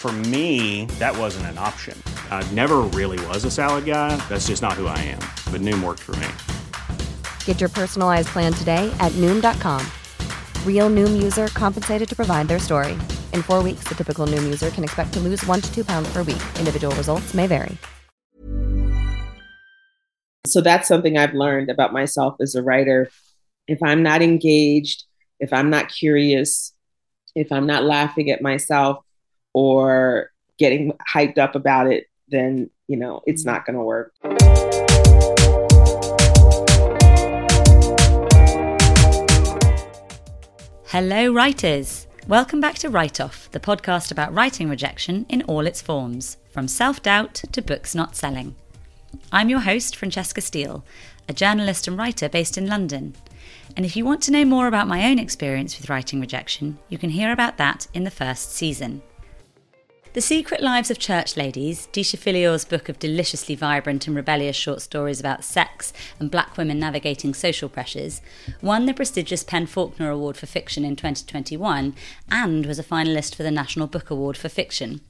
For me, that wasn't an option. I never really was a salad guy. That's just not who I am. But Noom worked for me. Get your personalized plan today at Noom.com. Real Noom user compensated to provide their story. In four weeks, the typical Noom user can expect to lose one to two pounds per week. Individual results may vary. So that's something I've learned about myself as a writer. If I'm not engaged, if I'm not curious, if I'm not laughing at myself or getting hyped up about it, then, you know, it's not going to work. Hello, writers. Welcome back to Write Off, the podcast about writing rejection in all its forms, from self doubt to books not selling. I'm your host, Francesca Steele, a journalist and writer based in London. And if you want to know more about my own experience with writing rejection, you can hear about that in the first season. The Secret Lives of Church Ladies, Deesha Philyaw's book of deliciously vibrant and rebellious short stories about sex and black women navigating social pressures, won the prestigious PEN Faulkner Award for Fiction in 2021 and was a finalist for the National Book Award for Fiction.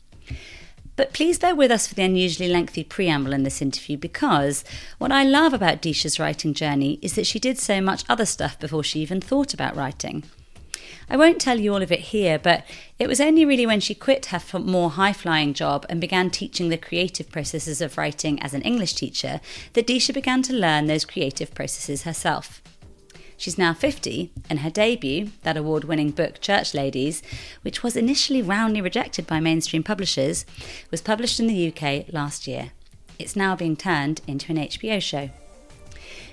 But please bear with us for the unusually lengthy preamble in this interview because what I love about Deesha's writing journey is that she did so much other stuff before she even thought about writing. I won't tell you all of it here, but it was only really when she quit her more high flying job and began teaching the creative processes of writing as an English teacher that Deesha began to learn those creative processes herself. She's now 50, and her debut, that award winning book Church Ladies, which was initially roundly rejected by mainstream publishers, was published in the UK last year. It's now being turned into an HBO show.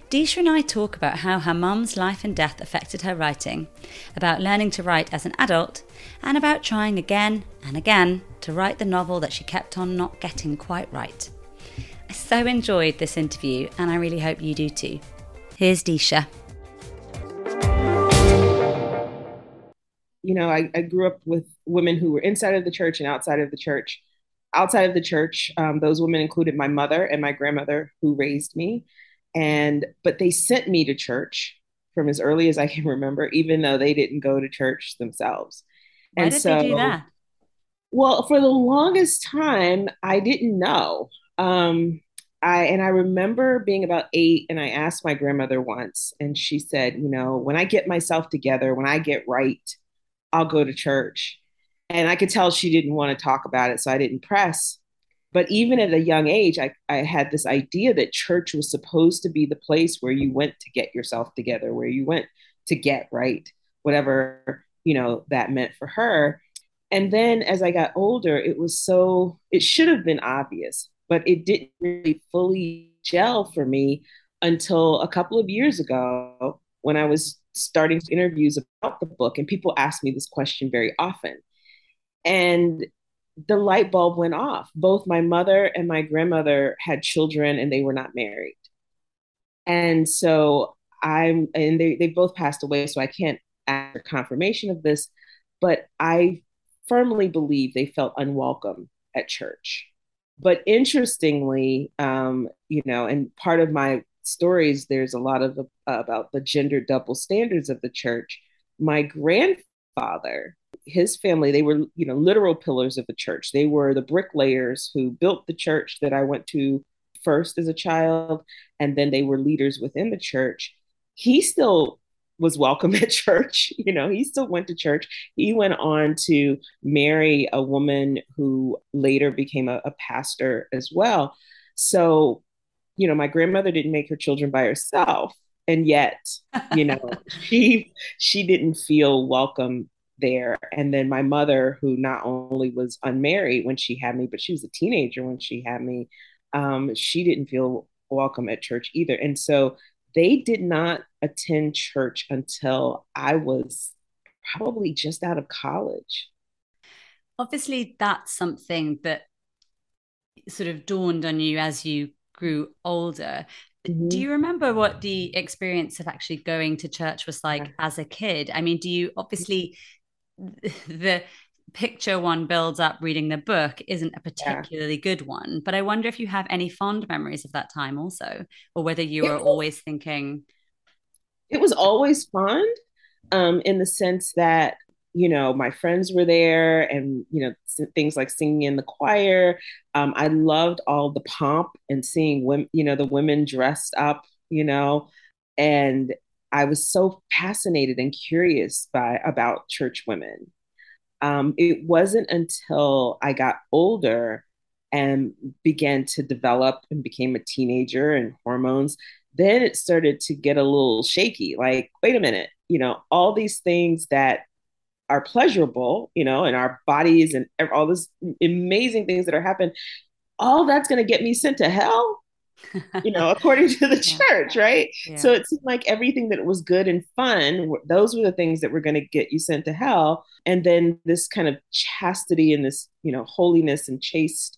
Deesha and I talk about how her mum's life and death affected her writing, about learning to write as an adult, and about trying again and again to write the novel that she kept on not getting quite right. I so enjoyed this interview, and I really hope you do too. Here's Deesha. You know, I, I grew up with women who were inside of the church and outside of the church. Outside of the church, um, those women included my mother and my grandmother who raised me and but they sent me to church from as early as I can remember, even though they didn't go to church themselves. Why and did so, they do that? Well, for the longest time, I didn't know. Um, I and I remember being about eight, and I asked my grandmother once, and she said, "You know, when I get myself together, when I get right, I'll go to church." And I could tell she didn't want to talk about it, so I didn't press. But even at a young age, I, I had this idea that church was supposed to be the place where you went to get yourself together, where you went to get right, whatever, you know, that meant for her. And then as I got older, it was so, it should have been obvious, but it didn't really fully gel for me until a couple of years ago when I was starting interviews about the book. And people ask me this question very often. And the light bulb went off. Both my mother and my grandmother had children and they were not married. And so I'm, and they, they both passed away, so I can't ask for confirmation of this, but I firmly believe they felt unwelcome at church. But interestingly, um, you know, and part of my stories, there's a lot of uh, about the gender double standards of the church. My grandfather his family, they were, you know, literal pillars of the church. They were the bricklayers who built the church that I went to first as a child, and then they were leaders within the church. He still was welcome at church. You know, he still went to church. He went on to marry a woman who later became a, a pastor as well. So, you know, my grandmother didn't make her children by herself. And yet, you know, she she didn't feel welcome there. And then my mother, who not only was unmarried when she had me, but she was a teenager when she had me, um, she didn't feel welcome at church either. And so they did not attend church until I was probably just out of college. Obviously, that's something that sort of dawned on you as you grew older. Mm-hmm. Do you remember what the experience of actually going to church was like yeah. as a kid? I mean, do you obviously the picture one builds up reading the book isn't a particularly yeah. good one. But I wonder if you have any fond memories of that time also, or whether you were always thinking. It was always fond um, in the sense that, you know, my friends were there and, you know, things like singing in the choir. Um, I loved all the pomp and seeing women, you know, the women dressed up, you know, and I was so fascinated and curious by about church women um, it wasn't until I got older and began to develop and became a teenager and hormones, then it started to get a little shaky. Like, wait a minute, you know, all these things that are pleasurable, you know, in our bodies and all these amazing things that are happening, all that's going to get me sent to hell you know, according to the yeah. church, right? Yeah. So it seemed like everything that was good and fun, those were the things that were going to get you sent to hell. And then this kind of chastity and this, you know, holiness and chaste,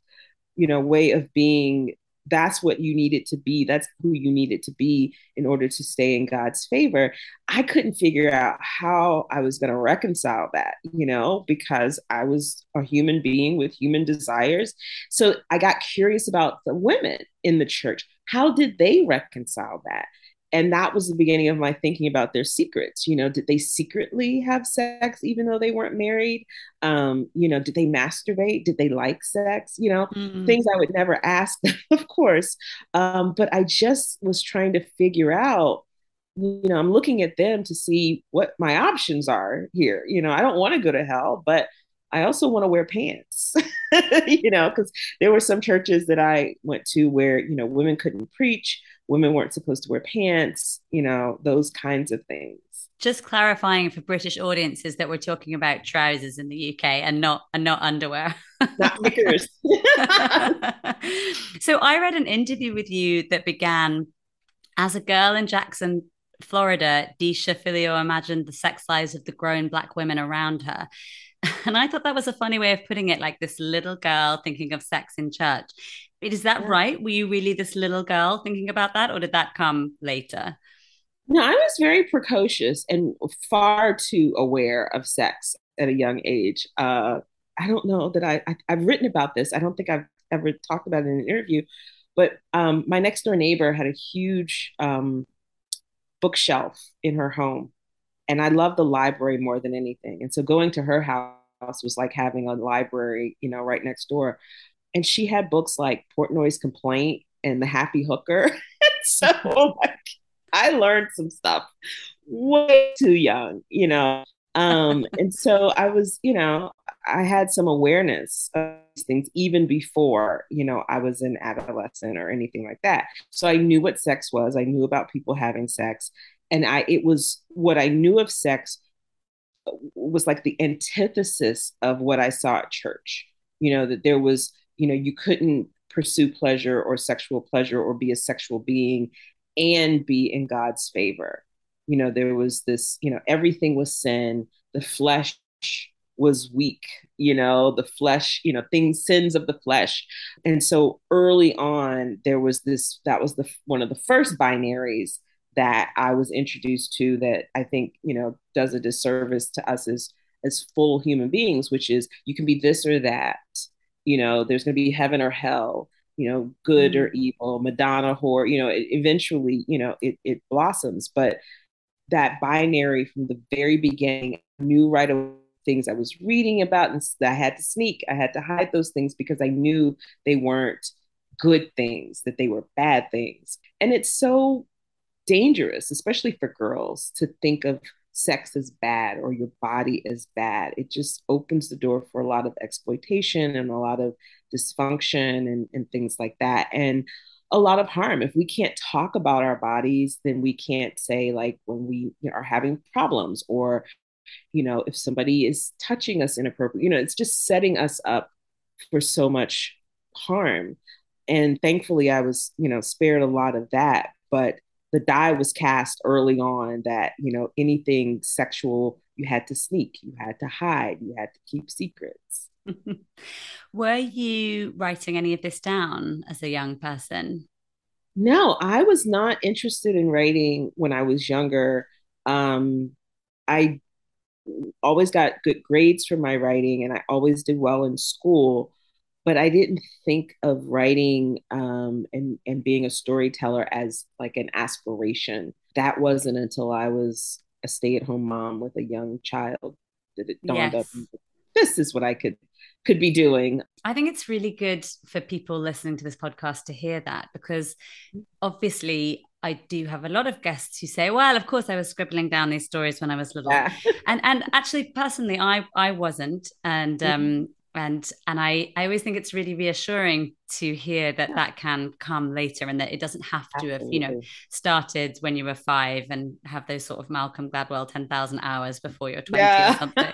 you know, way of being that's what you needed to be. That's who you needed to be in order to stay in God's favor. I couldn't figure out how I was going to reconcile that, you know, because I was a human being with human desires. So I got curious about the women in the church. How did they reconcile that? And that was the beginning of my thinking about their secrets you know did they secretly have sex even though they weren't married? Um you know did they masturbate? Did they like sex? You know mm-hmm. things i would never ask them of course. Um but i just was trying to figure out you know i'm looking at them to see what my options are here. You know i don't want to go to hell but I also want to wear pants, you know, because there were some churches that I went to where, you know, women couldn't preach, women weren't supposed to wear pants, you know, those kinds of things. Just clarifying for British audiences that we're talking about trousers in the UK and not and not underwear. Not knickers. so I read an interview with you that began as a girl in Jackson, Florida, Deesha Philyaw imagined the sex lives of the grown black women around her. And I thought that was a funny way of putting it, like this little girl thinking of sex in church. Is that yeah. right? Were you really this little girl thinking about that, or did that come later? No, I was very precocious and far too aware of sex at a young age. Uh, I don't know that I, I have written about this. I don't think I've ever talked about it in an interview, but um, my next door neighbor had a huge um, bookshelf in her home, and I love the library more than anything. And so going to her house was like having a library, you know, right next door. And she had books like Portnoy's Complaint and The Happy Hooker. so like, I learned some stuff way too young, you know. Um, and so I was, you know, I had some awareness of these things even before, you know, I was an adolescent or anything like that. So I knew what sex was. I knew about people having sex and I it was what I knew of sex was like the antithesis of what I saw at church. You know, that there was, you know, you couldn't pursue pleasure or sexual pleasure or be a sexual being and be in God's favor. You know, there was this, you know, everything was sin, the flesh was weak, you know, the flesh, you know, things, sins of the flesh. And so early on, there was this, that was the one of the first binaries that I was introduced to that I think, you know, does a disservice to us as as full human beings, which is you can be this or that. You know, there's going to be heaven or hell, you know, good mm-hmm. or evil, Madonna, whore, you know, it, eventually, you know, it, it blossoms. But that binary from the very beginning, I knew right away things I was reading about, and I had to sneak. I had to hide those things because I knew they weren't good things, that they were bad things. And it's so dangerous, especially for girls, to think of sex is bad or your body is bad. It just opens the door for a lot of exploitation and a lot of dysfunction and, and things like that. And a lot of harm. If we can't talk about our bodies, then we can't say, like, when we are having problems or, you know, if somebody is touching us inappropriately, you know, it's just setting us up for so much harm. And thankfully, I was, you know, spared a lot of that. But the die was cast early on that you know anything sexual you had to sneak you had to hide you had to keep secrets. Were you writing any of this down as a young person? No i was not interested in writing when i was younger. Um, i always got good grades for my writing and i always did well in school but I didn't think of writing um, and and being a storyteller as like an aspiration. That wasn't until I was a stay at home mom with a young child that it dawned yes. up. This is what I could could be doing. I think it's really good for people listening to this podcast to hear that because obviously I do have a lot of guests who say, "Well, of course I was scribbling down these stories when I was little," yeah. and and actually, personally, I I wasn't, and mm-hmm. um, and and I I always think it's really reassuring to hear that that can come later and that it doesn't have to have you know started when you were five and have those sort of Malcolm Gladwell ten thousand hours before you're twenty yeah. or something.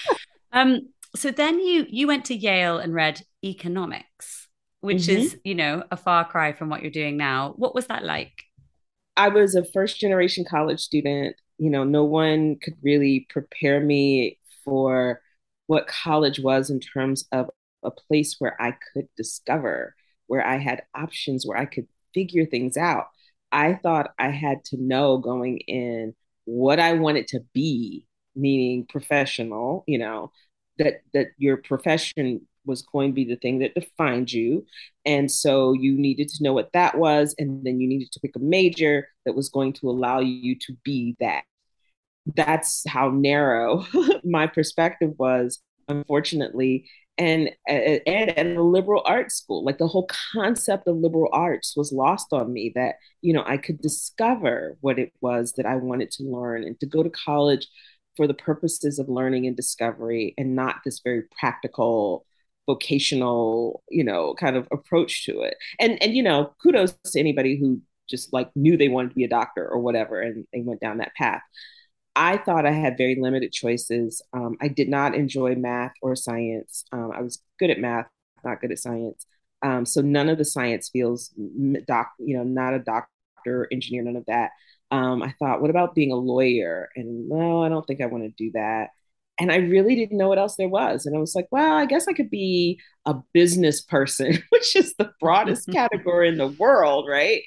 um, so then you you went to Yale and read economics, which mm-hmm. is you know a far cry from what you're doing now. What was that like? I was a first generation college student. You know, no one could really prepare me for what college was in terms of a place where I could discover, where I had options, where I could figure things out. I thought I had to know going in what I wanted to be, meaning professional, you know, that that your profession was going to be the thing that defined you. And so you needed to know what that was. And then you needed to pick a major that was going to allow you to be that that's how narrow my perspective was unfortunately. And and at a liberal arts school like the whole concept of liberal arts was lost on me that you know i could discover what it was that i wanted to learn and to go to college for the purposes of learning and discovery and not this very practical vocational you know kind of approach to it. And and you know kudos to anybody who just like knew they wanted to be a doctor or whatever and they went down that path I thought I had very limited choices. Um, I did not enjoy math or science. Um, I was good at math, not good at science. Um, so none of the science fields, doc, you know, not a doctor, engineer, none of that. Um, I thought, what about being a lawyer? And no, I don't think I want to do that. And I really didn't know what else there was. And I was like, well, I guess I could be a business person, which is the broadest category in the world, right?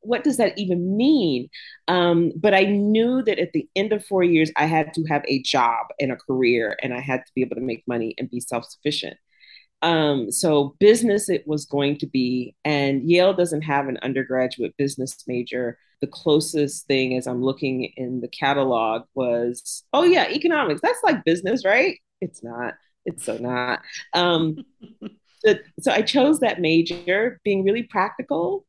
what does that even mean? Um, but I knew that at the end of four years, I had to have a job and a career, and I had to be able to make money and be self sufficient. Um, so business it was going to be, and Yale doesn't have an undergraduate business major. The closest thing as I'm looking in the catalog was, oh yeah, economics. That's like business, right? It's not. It's so not. Um, so, so I chose that major, being really practical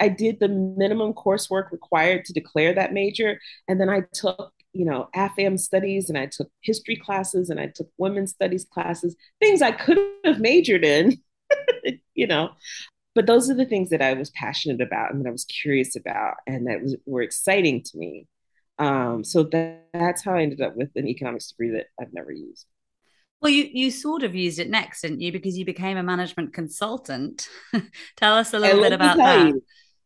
I did the minimum coursework required to declare that major. And then I took, you know, AFAM studies and I took history classes and I took women's studies classes, things I could have majored in, you know. But those are the things that I was passionate about and that I was curious about and that was, were exciting to me. Um, so that, that's how I ended up with an economics degree that I've never used. Well, you you sort of used it next, didn't you? Because you became a management consultant. Tell us a little bit about that. You,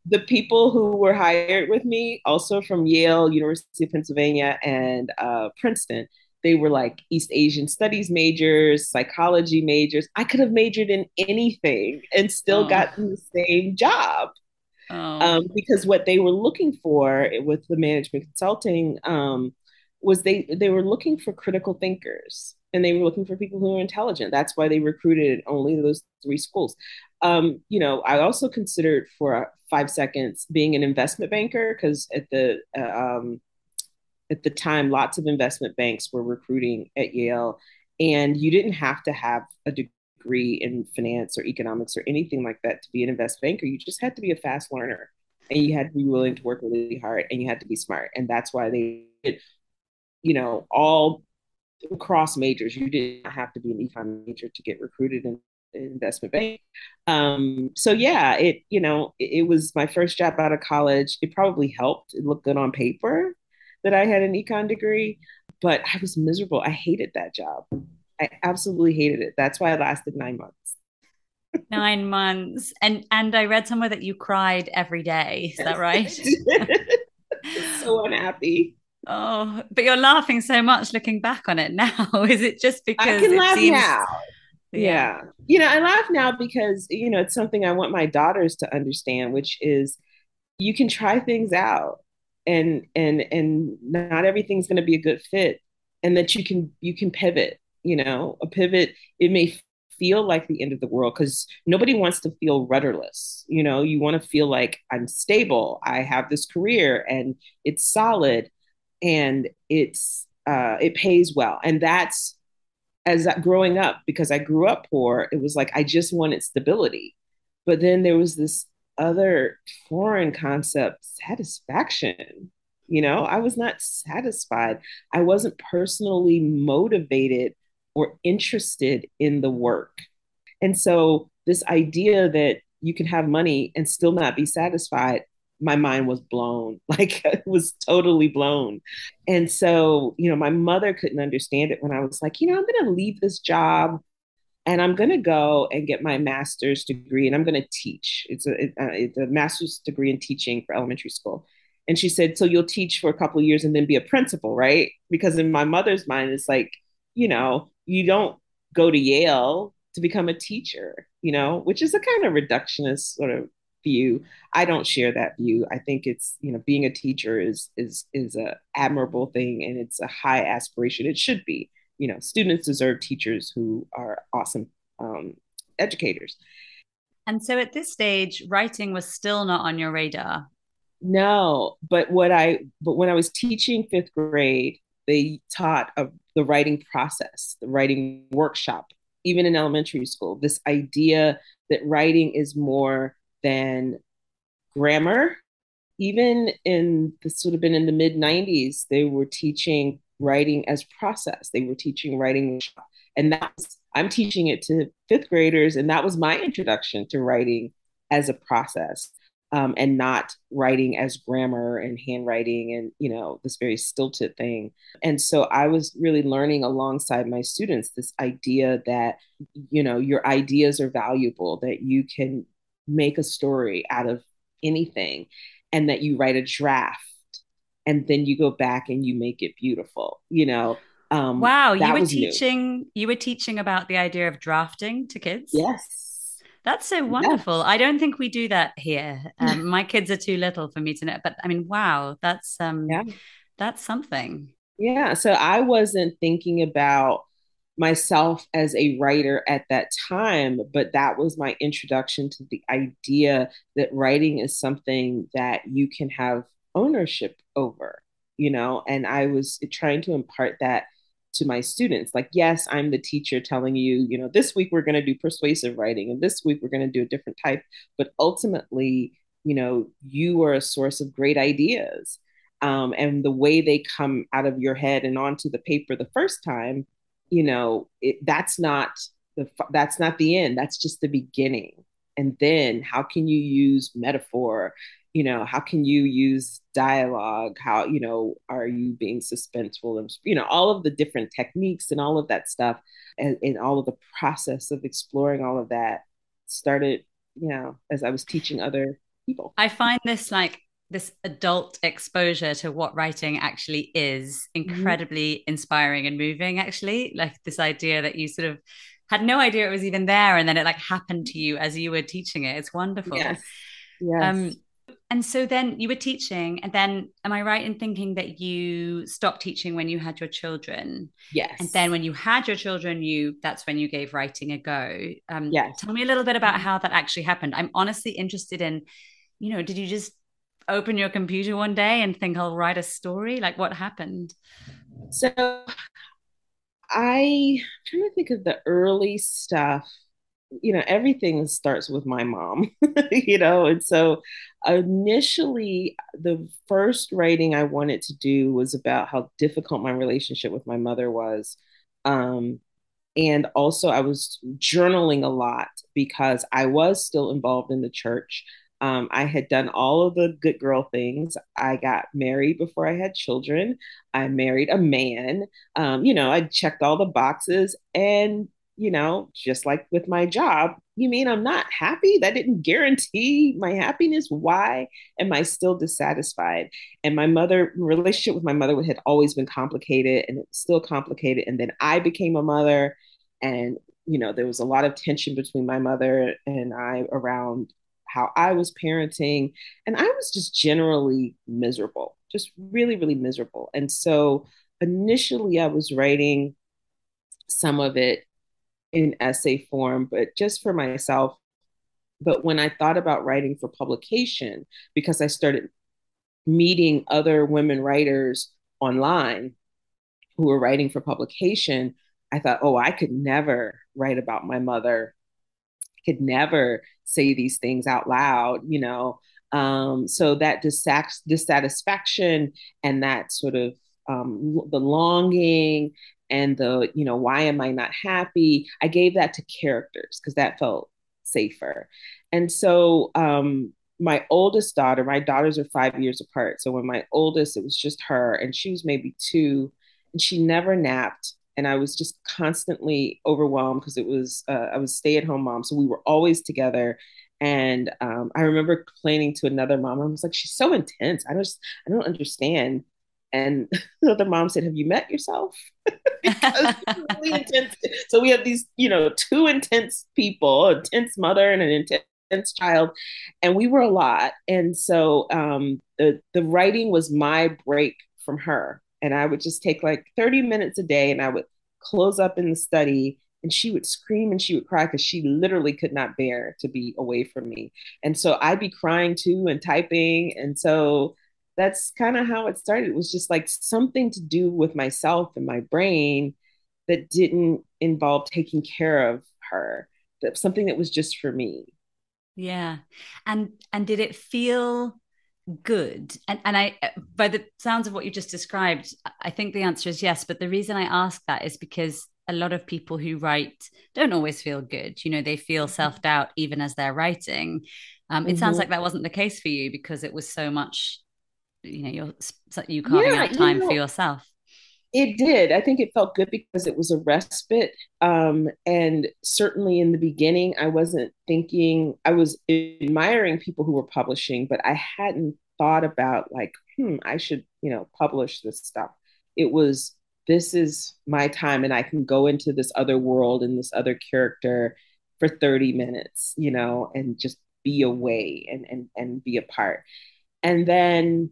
the people who were hired with me, also from Yale, University of Pennsylvania, and uh, Princeton, they were like East Asian studies majors, psychology majors. I could have majored in anything and still oh. gotten the same job. Oh. Um, because what they were looking for with the management consulting um, was they they were looking for critical thinkers and they were looking for people who were intelligent. That's why they recruited only those three schools. Um, you know, I also considered for five seconds being an investment banker because at the uh, um, at the time, lots of investment banks were recruiting at Yale, And you didn't have to have a degree in finance or economics or anything like that to be an investment banker. You just had to be a fast learner and you had to be willing to work really hard and you had to be smart. And that's why they you know, all across majors. You didn't have to be an econ major to get recruited investment bank. Um, so yeah, it you know it, it, was my first job out of college. It probably helped. It looked good on paper that I had an econ degree, but I was miserable. I hated that job. I absolutely hated it. That's why I lasted nine months. nine months, and and I read somewhere that you cried every day. Is that right? so unhappy. Oh, but you're laughing so much looking back on it now. Is it just because I can laugh seems... now? Yeah. yeah. You know, I laugh now because, you know, it's something I want my daughters to understand, which is you can try things out and and and not everything's going to be a good fit and that you can you can pivot, you know. A pivot it may feel like the end of the world because nobody wants to feel rudderless. You know, you want to feel like I'm stable, I have this career and it's solid and it's uh, it pays well. And that's as growing up because I grew up poor. It was like I just wanted stability, but then there was this other foreign concept, satisfaction. You know, I was not satisfied. I wasn't personally motivated or interested in the work. And so, this idea that you can have money and still not be satisfied my mind was blown. Like it was totally blown. And so you know my mother couldn't understand it when i was like you know i'm going to leave this job and i'm going to go and get my master's degree and i'm going to teach. It's a, it, uh, it's a master's degree in teaching for elementary school. And she said so you'll teach for a couple years and then be a principal right? Because in my mother's mind it's like you know you don't go to yale to become a teacher you know which is a kind of reductionist sort of view. I don't share that view. I think it's you know being a teacher is is is a admirable thing and it's a high aspiration. It should be. You know, students deserve teachers who are awesome um, educators. And so at this stage, writing was still not on your radar. No, but what I but when I was teaching fifth grade, they taught of the writing process, the writing workshop, even in elementary school. This idea that writing is more than grammar. Even in this would have been in the mid 90s, they were teaching writing as process. They were teaching writing, and that's I'm teaching it to fifth graders, and that was my introduction to writing as a process, um, and not writing as grammar and handwriting and you know this very stilted thing. And so I was really learning alongside my students this idea that you know your ideas are valuable, that you can make a story out of anything and that you write a draft and then you go back and you make it beautiful you know um, wow you were teaching new. you were teaching about the idea of drafting to kids yes that's so wonderful yes. i don't think we do that here um, my kids are too little for me to know but i mean wow that's um yeah. that's something yeah so i wasn't thinking about myself as a writer at that time, but that was my introduction to the idea that writing is something that you can have ownership over, you know, and I was trying to impart that to my students. Like, yes, I'm the teacher telling you, you know, this week we're going to do persuasive writing and this week we're going to do a different type, but ultimately, you know, you are a source of great ideas. Um, and the way they come out of your head and onto the paper the first time you know it, that's not the that's not the end that's just the beginning. And then how can you use metaphor? You know how can you use dialogue? How you know are you being suspenseful and you know all of the different techniques and all of that stuff and, and all of the process of exploring all of that started you know as i was teaching other people. I find this like this adult exposure to what writing actually is mm-hmm. incredibly mm-hmm. inspiring and moving actually like this idea that you sort of had no idea it was even there and then it like happened to you as you were teaching it it's wonderful yes. Yes. um and so then you were teaching and then am i right in thinking that you stopped teaching when you had your children yes and then when you had your children you that's when you gave writing a go um yes tell me a little bit about how that actually happened i'm honestly interested in you know did you just open your computer one day and think I'll write a story? Like what happened? So I, I'm trying to think of the early stuff. You know, everything starts with my mom, you know, and so initially, the first writing I wanted to do was about how difficult my relationship with my mother was. Um, and also, I was journaling a lot because I was still involved in the church. Um, I had done all of the good girl things. I got married before I had children. I married a man. Um, you know, I checked all the boxes. And, you know, just like with my job, you mean I'm not happy? That didn't guarantee my happiness. Why am I still dissatisfied? And my mother, relationship with my mother had always been complicated and it's still complicated. And then I became a mother. And you know, there was a lot of tension between my mother and I around how I was parenting. And I was just generally miserable, just really, really miserable. And so initially I was writing some of it in essay form, but just for myself. But when I thought about writing for publication, because I started meeting other women writers online who were writing for publication, I thought, oh, I could never write about my mother could never say these things out loud, you know. Um, so that dissatisfaction and that sort of um, the longing and the, you know, why am I not happy? I gave that to characters because that felt safer. And so um, my oldest daughter, my daughters are five years apart. So when my oldest, it was just her, and she was maybe two, and she never napped and I was just constantly overwhelmed because it was uh, I was stay at home mom, so we were always together. And um, I remember complaining to another mom. I was like, "She's so intense. I just I don't understand." And the other mom said, "Have you met yourself?" really. So we have these, you know, two intense people, intense mother and an intense child, and we were a lot. And so um, the the writing was my break from her and I would just take like 30 minutes a day and I would close up in the study and she would scream and she would cry because she literally could not bear to be away from me. And so I'd be crying too and typing. And so that's kind of how it started. It was just like something to do with myself and my brain that didn't involve taking care of her, that something that was just for me. Yeah. And and did it feel good. And and i by the sounds of what you just described i think the answer is yes. But the reason i ask that is because a lot of people who write don't always feel good. You know they feel mm-hmm. self-doubt even as they're writing. Um, it mm-hmm. sounds like that wasn't the case for you because it was so much you know you're you carving yeah, out time you know, for yourself it did. I think it felt good because it was a respite. Um, and certainly in the beginning, I wasn't thinking, I was admiring people who were publishing, but I hadn't thought about, like, hmm, I should, you know, publish this stuff. It was, this is my time, and I can go into this other world and this other character for 30 minutes, you know, and just be away and, and, and be a part. And then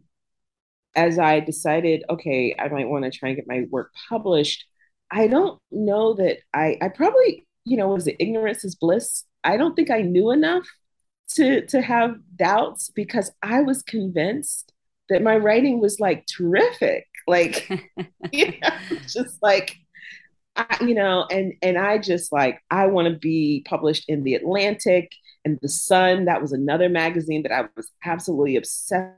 as I decided, okay, I might want to try and get my work published, I don't know that I, I probably, you know, was it ignorance is bliss? I don't think I knew enough to to have doubts because I was convinced that my writing was like terrific. Like, you know, just like I, you know, and and I just like I want to be published in the Atlantic and the Sun. That was another magazine that I was absolutely obsessed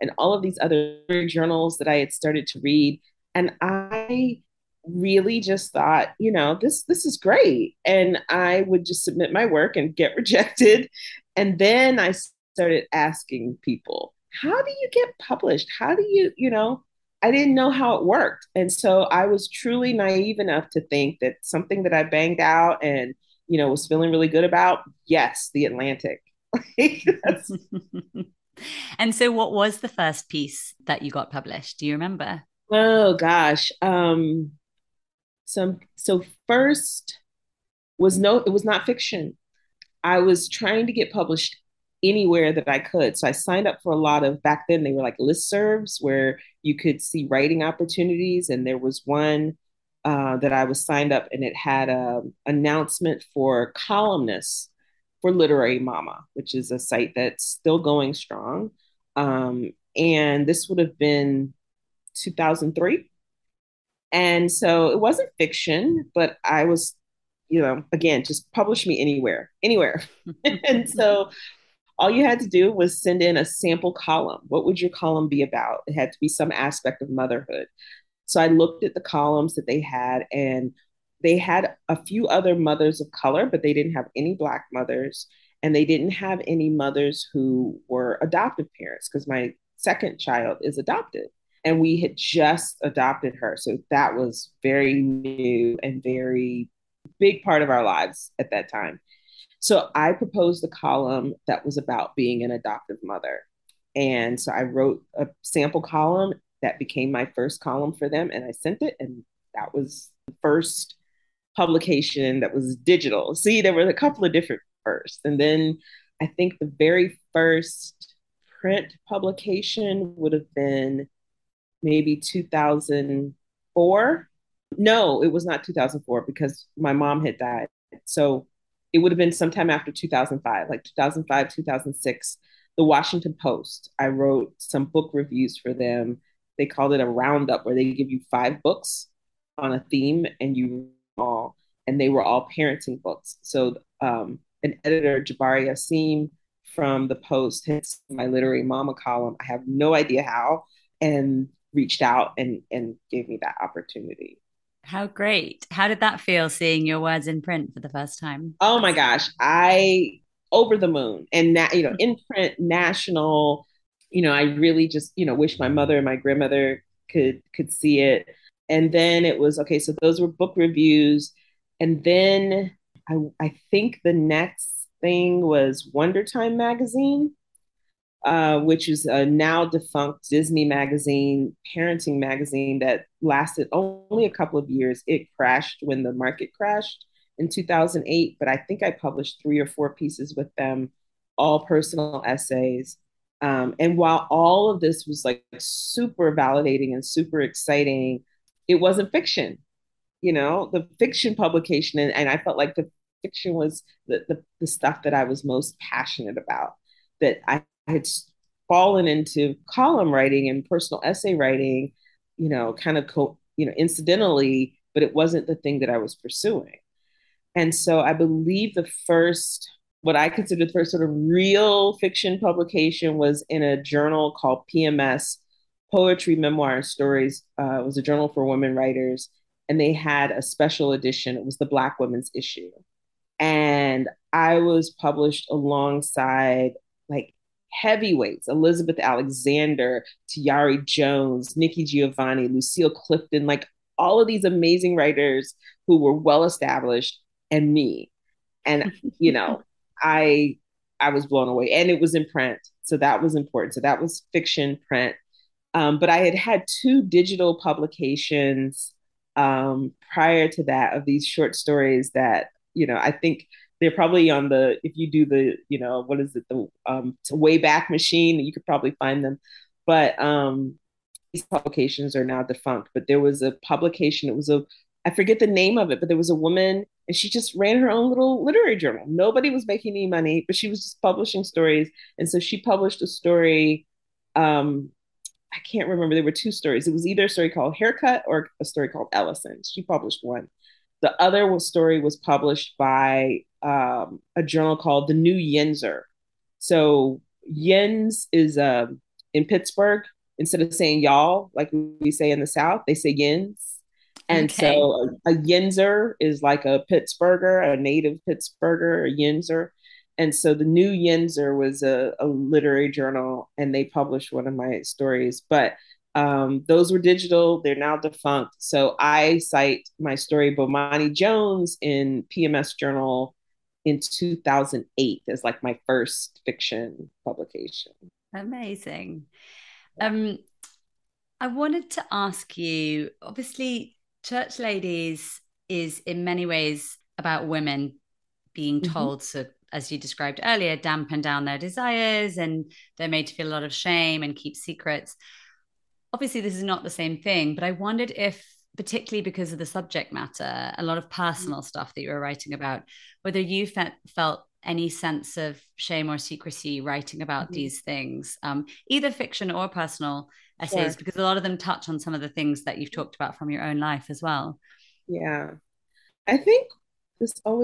and all of these other journals that I had started to read. And I really just thought, you know, this this is great. And I would just submit my work and get rejected. And then I started asking people, how do you get published? How do you, you know, I didn't know how it worked. And so I was truly naive enough to think that something that I banged out and, you know, was feeling really good about, yes, the Atlantic. and so what was the first piece that you got published? Do you remember? Oh gosh. Um so so first was no it was not fiction. I was trying to get published anywhere that i could. So i signed up for a lot of back then they were like listservs where you could see writing opportunities. And there was one uh, that i was signed up and it had a announcement for columnists for Literary Mama, which is a site that's still going strong. Um, and this would have been 2003. And so it wasn't fiction, but I was, you know, again, just publish me anywhere, anywhere. and so all you had to do was send in a sample column. What would your column be about? It had to be some aspect of motherhood. So I looked at the columns that they had, and they had a few other mothers of color, but they didn't have any Black mothers. And they didn't have any mothers who were adoptive parents because my second child is adopted. And we had just adopted her. So that was very new and very big part of our lives at that time. So I proposed a column that was about being an adoptive mother. And so I wrote a sample column that became my first column for them and I sent it and that was the first publication that was digital. See, there were a couple of different first. And then I think the very first print publication would have been maybe 2004. No, it was not 2004 because my mom had died. So it would have been sometime after 2005, like 2005, 2006. The Washington Post, I wrote some book reviews for them. They called it a roundup where they give you five books on a theme and you and they were all parenting books. So um, an editor, Jabari Asim from the Post, hits my literary mama column. I have no idea how, and reached out and and gave me that opportunity. How great. How did that feel seeing your words in print for the first time? Oh my gosh. I over the moon and now, you know, in print, national, you know, I really just, you know, wish my mother and my grandmother could could see it. And then it was okay, so those were book reviews. And then I I think the next thing was Wonder Time magazine. Uh, which is a now defunct Disney magazine, parenting magazine that lasted only a couple of years. It crashed when the market crashed in 2008, but I think I published three or four pieces with them, all personal essays. Um, and while all of this was like super validating and super exciting, it wasn't fiction. You know, the fiction publication, and, and I felt like the fiction was the, the, the stuff that I was most passionate about. That I had fallen into column writing and personal essay writing, you know, kind of co- you know, incidentally, but it wasn't the thing that I was pursuing. And so I believe the first, what I consider the first sort of real fiction publication was in a journal called PMS, Poetry, Memoir, and Stories. Uh, it was a journal for women writers. And they had a special edition. It was the Black Women's issue. And I was published alongside like heavyweights Elizabeth Alexander, Tayari Jones, Nikki Giovanni, Lucille Clifton, like all of these amazing writers who were well established, and me. And, you know, I I was blown away. And it was in print. So that was important. So that was fiction print. Um, but I had had two digital publications um, prior to that of these short stories that, you know, I think they're probably on the if you do the you know what is it the um Wayback Machine you could probably find them. But um these publications are now defunct but there was a publication it was a i forget the name of it but there was a woman and she just ran her own little literary journal. Nobody was making any money but she was just publishing stories. And so she published a story um i can't remember there were two stories it was either a story called haircut or a story called ellison she published one the other story was published by um, a journal called the New Yinzer. So Yins is uh, in Pittsburgh. Instead of saying y'all, like we say in the South, they say yins. And okay. so a, a Yinzer is like a Pittsburgher, a native Pittsburgher, a Yinzer. And so the New Yinzer was a, a literary journal, and they published one of my stories. But um, those were digital, they're now defunct. So I cite my story, Bomani Jones, in PMS Journal in 2008 as like my first fiction publication. Amazing. Um, I wanted to ask you obviously, Church Ladies is in many ways about women being mm-hmm. told mm-hmm. to, as you described earlier, dampen down their desires and they're made to feel a lot of shame and keep secrets. Obviously, this is not the same thing, but I wondered if particularly because of the subject matter, a lot of personal mm-hmm. stuff that you were writing about, whether you fe- felt any sense of shame or secrecy writing about mm-hmm. these things, um, either fiction or personal essays, sure. because a lot of them touch on some of the things that you've talked about from your own life as well. Yeah. I think this always.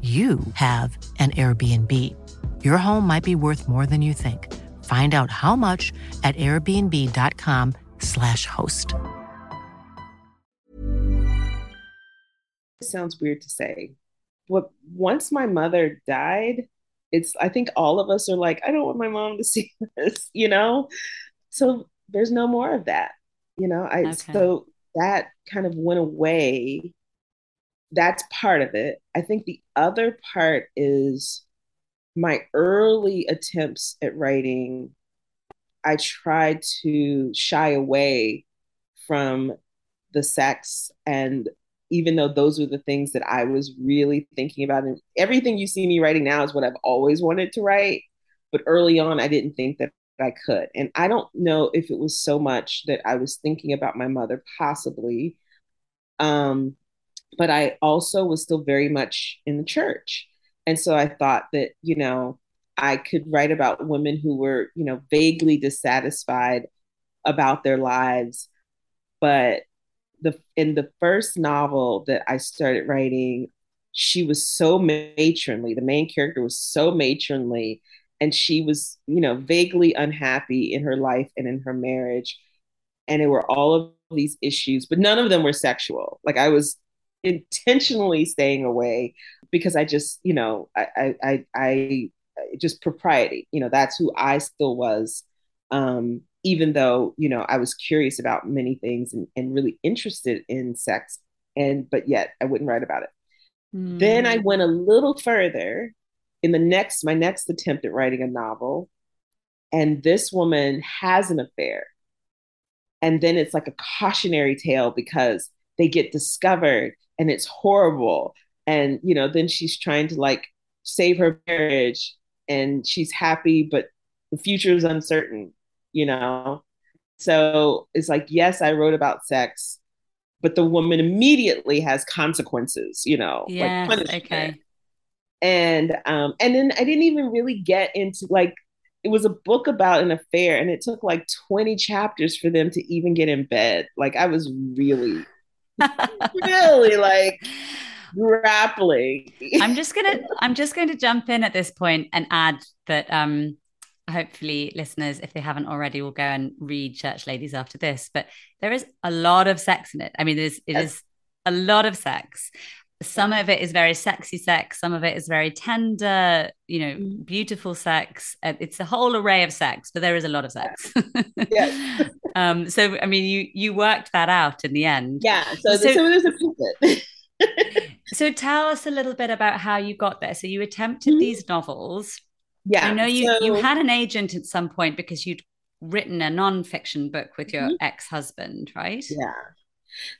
you have an Airbnb. Your home might be worth more than you think. Find out how much at airbnb.com/slash host. It sounds weird to say. But once my mother died, it's I think all of us are like, I don't want my mom to see this, you know? So there's no more of that. You know, I okay. so that kind of went away that's part of it. I think the other part is my early attempts at writing, I tried to shy away from the sex. And even though those were the things that I was really thinking about, and everything you see me writing now is what I've always wanted to write. But early on, I didn't think that I could. And I don't know if it was so much that I was thinking about my mother, possibly. Um, but I also was still very much in the church. And so I thought that, you know, I could write about women who were, you know, vaguely dissatisfied about their lives. But the in the first novel that I started writing, she was so matronly. The main character was so matronly and she was, you know, vaguely unhappy in her life and in her marriage. And it were all of these issues, but none of them were sexual. Like I was intentionally staying away because I just, you know, I, I, I, just propriety, you know, that's who I still was. Um, even though, you know, I was curious about many things and, and really interested in sex and, but yet I wouldn't write about it. Mm. Then I went a little further in the next, my next attempt at writing a novel. And this woman has an affair. And then it's like a cautionary tale because they get discovered and it's horrible. And you know then she's trying to like save her marriage and she's happy but the future is uncertain you know? So it's like yes i wrote about sex but the woman immediately has consequences you know yes, like punishment. Okay and um and then i didn't even really get into like it was a book about an affair and it took like 20 chapters for them to even get in bed. Like i was really really like grappling. I'm just gonna I'm just going to jump in at this point and add that um hopefully listeners, if they haven't already, will go and read Church Ladies after this. But there is a lot of sex in it. I mean, there's it yes. is a lot of sex. Some of it is very sexy sex. Some of it is very tender, you know, mm. beautiful sex. It's a whole array of sex, but there is a lot of sex. yes. um, so, I mean, you you worked that out in the end. Yeah. So, so, so there's a pivot. so tell us a little bit about how you got there. So you attempted mm-hmm. these novels. Yeah. I know you so... you had an agent at some point because you'd written a nonfiction book with your mm-hmm. ex-husband, right? Yeah.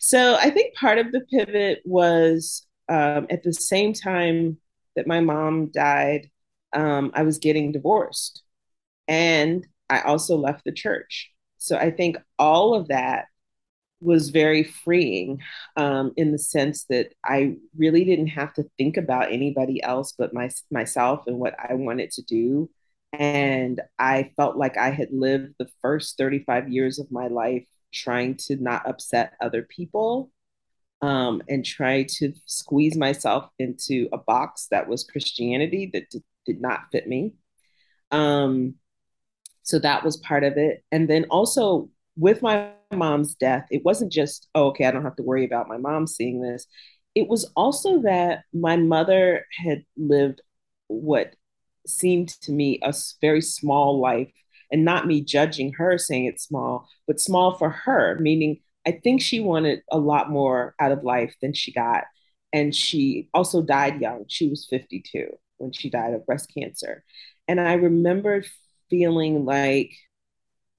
So I think part of the pivot was um, at the same time that my mom died, um, I was getting divorced. And I also left the church. So I think all of that was very freeing um, in the sense that I really didn't have to think about anybody else but my, myself and what I wanted to do. And I felt like I had lived the first 35 years of my life trying to not upset other people um, and try to squeeze myself into a box that was Christianity that d- did not fit me. Um, so that was part of it. And then also with my mom's death, it wasn't just, oh, okay, I don't have to worry about my mom seeing this. It was also that my mother had lived what seemed to me a very small life and not me judging her saying it's small, but small for her, meaning I think she wanted a lot more out of life than she got. And she also died young. She was 52 when she died of breast cancer. And I remembered feeling like,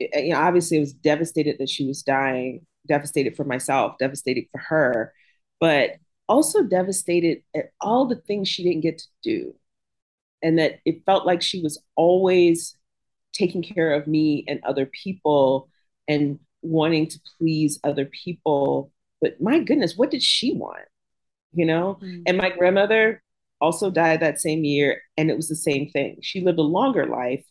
eh, eh, you know, obviously I was devastated that she was dying, devastated for myself, devastated for her, but also devastated at all the things she didn't get to do. And that it felt like she was always taking care of me and other people and wanting to please other people. But my goodness, what did she want? You know? Mm-hmm. And my grandmother also died that same year, and it was the same thing. She lived a longer life,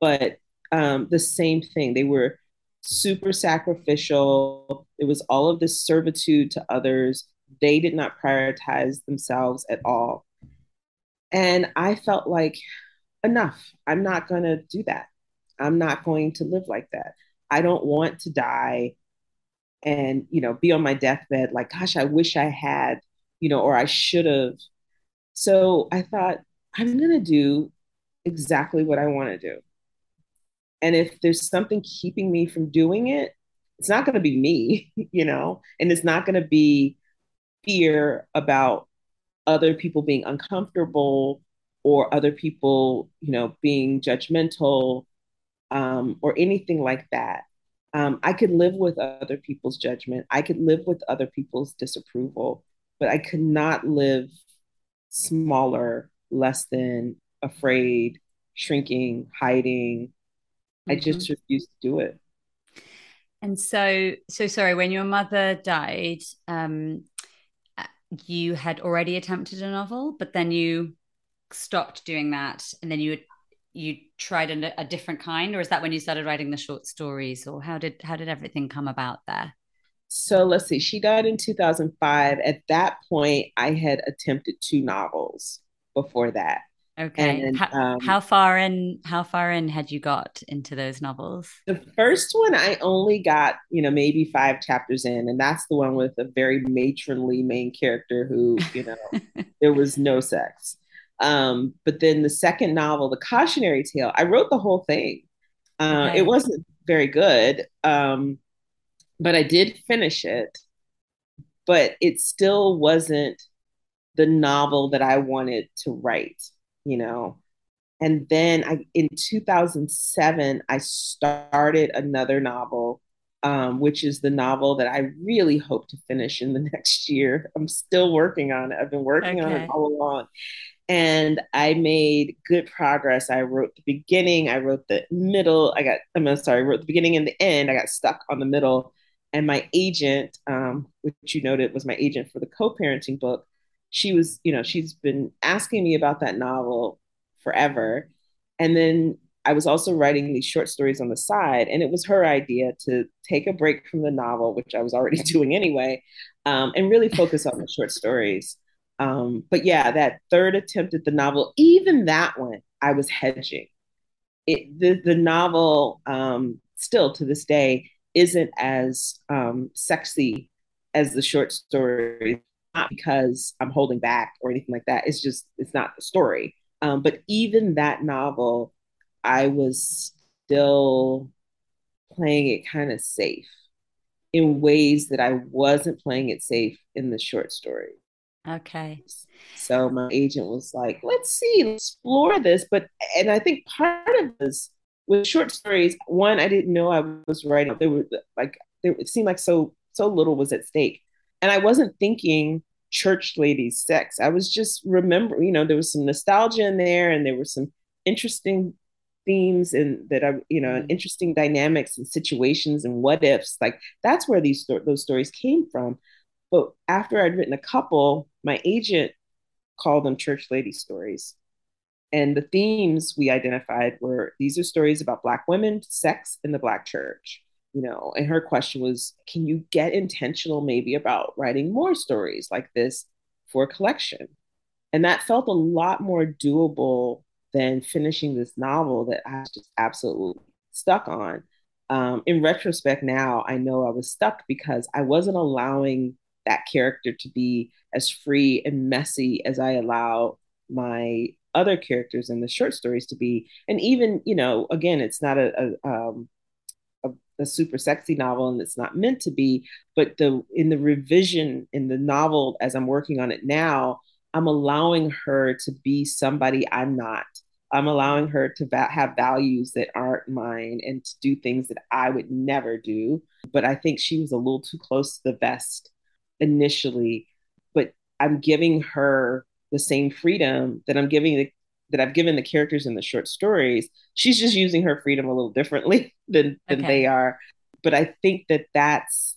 but um, the same thing. They were super sacrificial. It was all of this servitude to others. They did not prioritize themselves at all. And I felt like, enough. I'm not going to do that. I'm not going to live like that. I don't want to die and, you know, be on my deathbed like, gosh, I wish I had, you know, or I should have. So I thought, I'm going to do exactly what I want to do. And if there's something keeping me from doing it, it's not going to be me, you know, and it's not going to be fear about other people being uncomfortable or other people, you know, being judgmental um, or anything like that. Um, I could live with other people's judgment. I could live with other people's disapproval, but I could not live smaller, less than, afraid, shrinking, hiding. Mm-hmm. I just refused to do it. And so, so sorry, when your mother died, um, you had already attempted a novel, but then you stopped doing that, and then you you tried a, a different kind, or is that when you started writing the short stories, or how did how did everything come about there? So let's see. She died in 2005. At that point, I had attempted two novels before that. Okay. And, how, um, how, far in how far in had you got into those novels? The first one I only got, you know, maybe five chapters in, and that's the one with a very matronly main character who, you know, there was no sex. Um, but then the second novel, The Cautionary Tale, I wrote the whole thing. Uh, okay. It wasn't very good, um, but I did finish it. But it still wasn't the novel that I wanted to write, you know. And then I, in 2007, I started another novel, um, which is the novel that I really hope to finish in the next year. I'm still working on it. I've been working okay. on it all along and I made good progress. I wrote the beginning, I wrote the middle. I got, I'm sorry, I wrote the beginning and the end. I got stuck on the middle. And my agent, um, which you noted was my agent for the co parenting book, she was, you know, she's been asking me about that novel forever. And then I was also writing these short stories on the side. And it was her idea to take a break from the novel, which I was already doing anyway, um, and really focus on the short stories. Um, but yeah, that third attempt at the novel, even that one, I was hedging. It, the, the novel, um, still to this day, isn't as um, sexy as the short story, not because I'm holding back or anything like that. It's just, it's not the story. Um, but even that novel, I was still playing it kind of safe in ways that I wasn't playing it safe in the short story. Okay. So my agent was like, let's see, let's explore this. But, and I think part of this with short stories, one, I didn't know I was writing. They were like, they, it seemed like so, so little was at stake. And I wasn't thinking church ladies sex. I was just remember, you know, there was some nostalgia in there and there were some interesting themes and that are, you know, mm-hmm. interesting dynamics and situations and what ifs. Like that's where these, those stories came from. But after I'd written a couple, my agent called them church lady stories. And the themes we identified were these are stories about Black women, sex, and the Black church. you know, and her question was, can you get intentional maybe about writing more stories like this for a collection? And that felt a lot more doable than finishing this novel that I was just absolutely stuck on. Um, in retrospect, now I know I was stuck because I wasn't allowing that character to be as free and messy as I allow my other characters in the short stories to be. And even, you know, again, it's not a, a um, a, super sexy novel and it's not meant to be but the in the revision in the novel as i'm working on it now I'm allowing her to be somebody I'm not. I'm allowing her to va- have values that aren't mine and to do things that I would never do. But I think she was a little too close to the vest initially. But I'm giving her the same freedom that I'm giving the that I've given the characters in the short stories. She's just using her freedom a little differently than than okay. they are. But I think that that's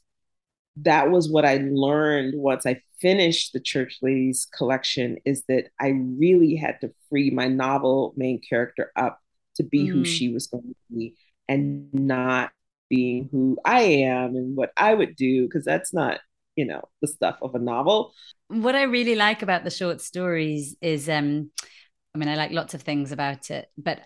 that was what I learned once I finished the Church Ladies collection is that I really had to free my novel main character up to be mm. who she was going to be and not being who I am and what I would do because that's not you know the stuff of a novel what i really like about the short stories is um i mean i like lots of things about it but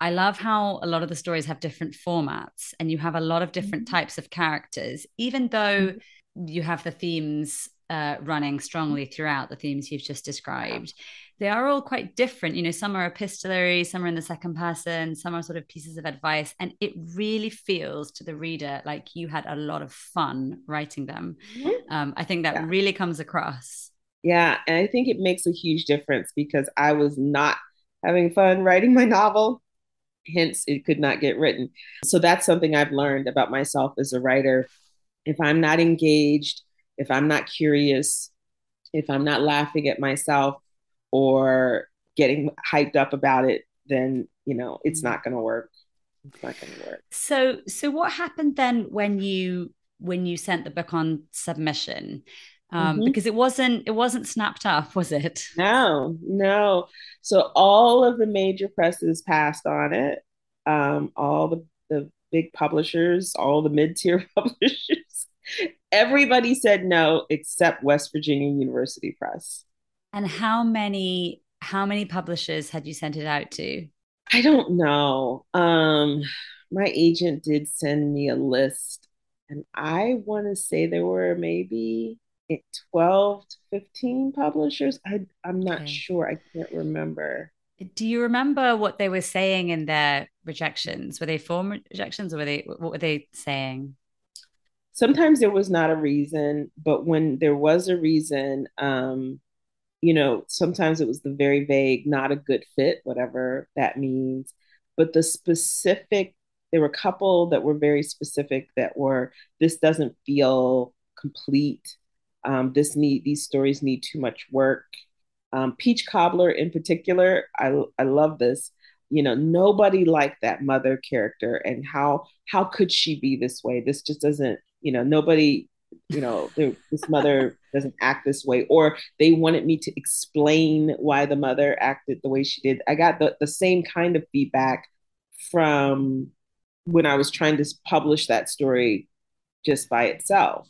I love how a lot of the stories have different formats and you have a lot of different mm-hmm. types of characters, even though mm-hmm. you have the themes uh, running strongly throughout the themes you've just described. They are all quite different. You know, some are epistolary, some are in the second person, some are sort of pieces of advice. And it really feels to the reader like you had a lot of fun writing them. Mm-hmm. Um, I think that yeah. really comes across. Yeah. And I think it makes a huge difference because I was not having fun writing my novel hence it could not get written. So that's something I've learned about myself as a writer. If I'm not engaged, if I'm not curious, if I'm not laughing at myself or getting hyped up about it, then you know it's not going to work. It's not going to work. So, so what happened then when you when you sent the book on submission? um, mm-hmm. because it wasn't it wasn't snapped up, was it? No, no. So all of the major presses passed on it. Um, all the the big publishers, all the mid tier publishers, everybody said no except West Virginia University Press. And how many how many publishers had you sent it out to? I don't know. Um, my agent did send me a list, and I want to say there were maybe 12 to 15 publishers. I, I'm not okay. sure. I can't remember. Do you remember what they were saying in their rejections? Were they form rejections or were they, what were they saying? Sometimes there was not a reason, but when there was a reason, um, you know, sometimes it was the very vague, not a good fit, whatever that means. But the specific, there were a couple that were very specific that were, this doesn't feel complete um, this need these stories need too much work. Um, Peach Cobbler in particular, I I love this. You know, nobody liked that mother character, and how how could she be this way? This just doesn't. You know, nobody. You know, this mother doesn't act this way, or they wanted me to explain why the mother acted the way she did. I got the the same kind of feedback from when I was trying to publish that story just by itself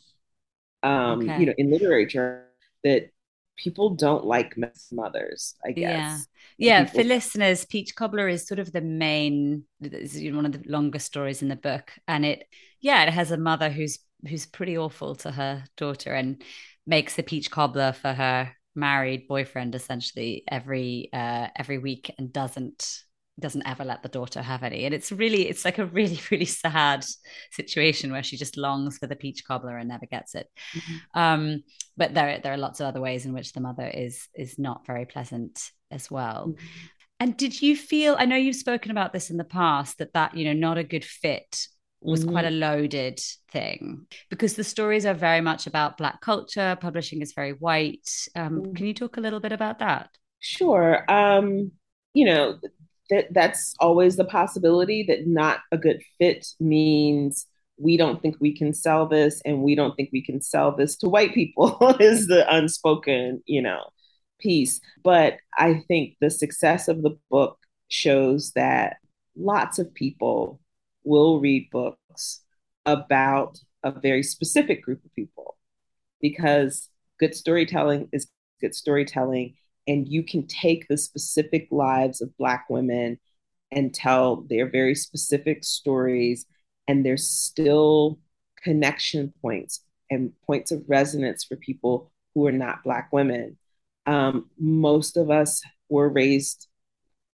um, okay. you know, in literature that people don't like mothers, I guess. Yeah. Yeah. People... For listeners, Peach Cobbler is sort of the main, is one of the longest stories in the book. And it, yeah, it has a mother who's, who's pretty awful to her daughter and makes the peach cobbler for her married boyfriend essentially every uh every week and doesn't doesn't ever let the daughter have any and it's really it's like a really really sad situation where she just longs for the peach cobbler and never gets it mm-hmm. um, but there there are lots of other ways in which the mother is is not very pleasant as well mm-hmm. and did you feel i know you've spoken about this in the past that that you know not a good fit was mm-hmm. quite a loaded thing because the stories are very much about black culture publishing is very white um, mm-hmm. can you talk a little bit about that sure um, you know that that's always the possibility that not a good fit means we don't think we can sell this and we don't think we can sell this to white people is the unspoken you know piece. But i think the success of the book shows that lots of people will read books about a very specific group of people because good storytelling is good storytelling and you can take the specific lives of black women and tell their very specific stories and there's still connection points and points of resonance for people who are not black women. Um, most of us were raised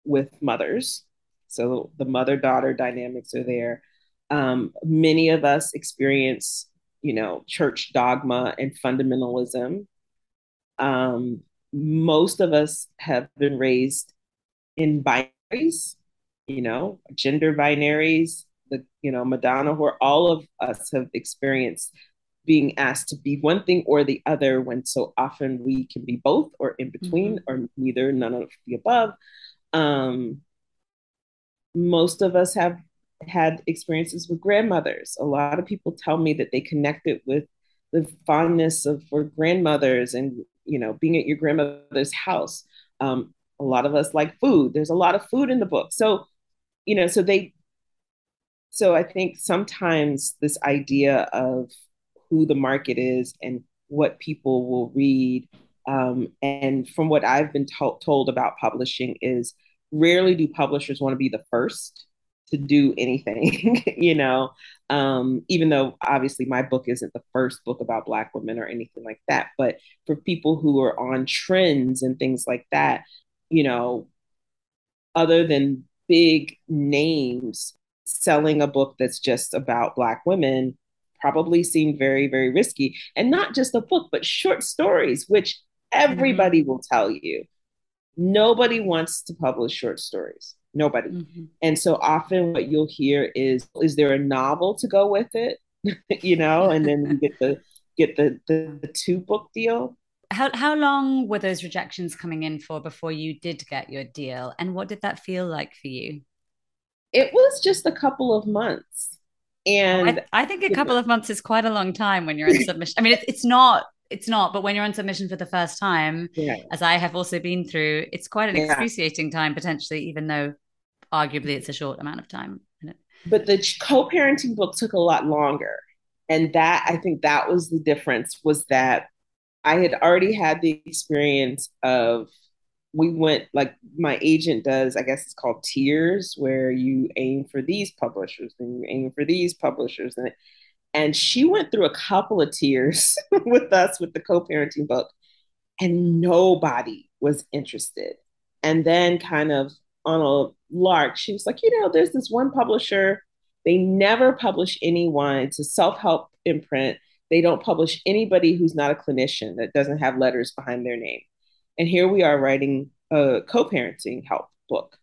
with mothers so the mother daughter dynamics are there. Um, many of us experience you know church dogma and fundamentalism. Um, most of us have been raised in binaries, you know, gender binaries, the, you know, Madonna, where all of us have experienced being asked to be one thing or the other when so often we can be both or in between mm-hmm. or neither, none of the above. Um, most of us have had experiences with grandmothers. A lot of people tell me that they connected with the fondness of for grandmothers and you know, being at your grandmother's house. Um, a lot of us like food. There's a lot of food in the book. So, you know, so they, so I think sometimes this idea of who the market is and what people will read, um, and from what I've been to- told about publishing is rarely do publishers want to be the first to do anything, you know, um, even though obviously my book isn't the first book about Black women or anything like that. But for people who are on trends and things like that, you know, other than big names, selling a book that's just about Black women probably seemed very, very risky. And not just a book, but short stories, which everybody mm-hmm. will tell you. Nobody wants to publish short stories nobody. Mm-hmm. And so often what you'll hear is, is there a novel to go with it? you know, and then you get the get the, the, the two book deal. How how long were those rejections coming in for before you did get your deal? And what did that feel like for you? It was just a couple of months. And I, I think a couple of months is quite a long time when you're in submission. I mean, it's, it's not it's not but when you're on submission for the first time yeah. as i have also been through it's quite an yeah. excruciating time potentially even though arguably it's a short amount of time. But the co-parenting book took a lot longer. And that I think that was the difference was that I had already had the experience of we went like my agent does, I guess it's called tiers, where you aim for these publishers and you aim for these publishers. And and she went through a couple of tiers with us with the co-parenting book, and nobody was interested. And then kind of on a lark, she was like, you know, there's this one publisher. They never publish anyone. It's a self help imprint. They don't publish anybody who's not a clinician that doesn't have letters behind their name. And here we are writing a co parenting help book.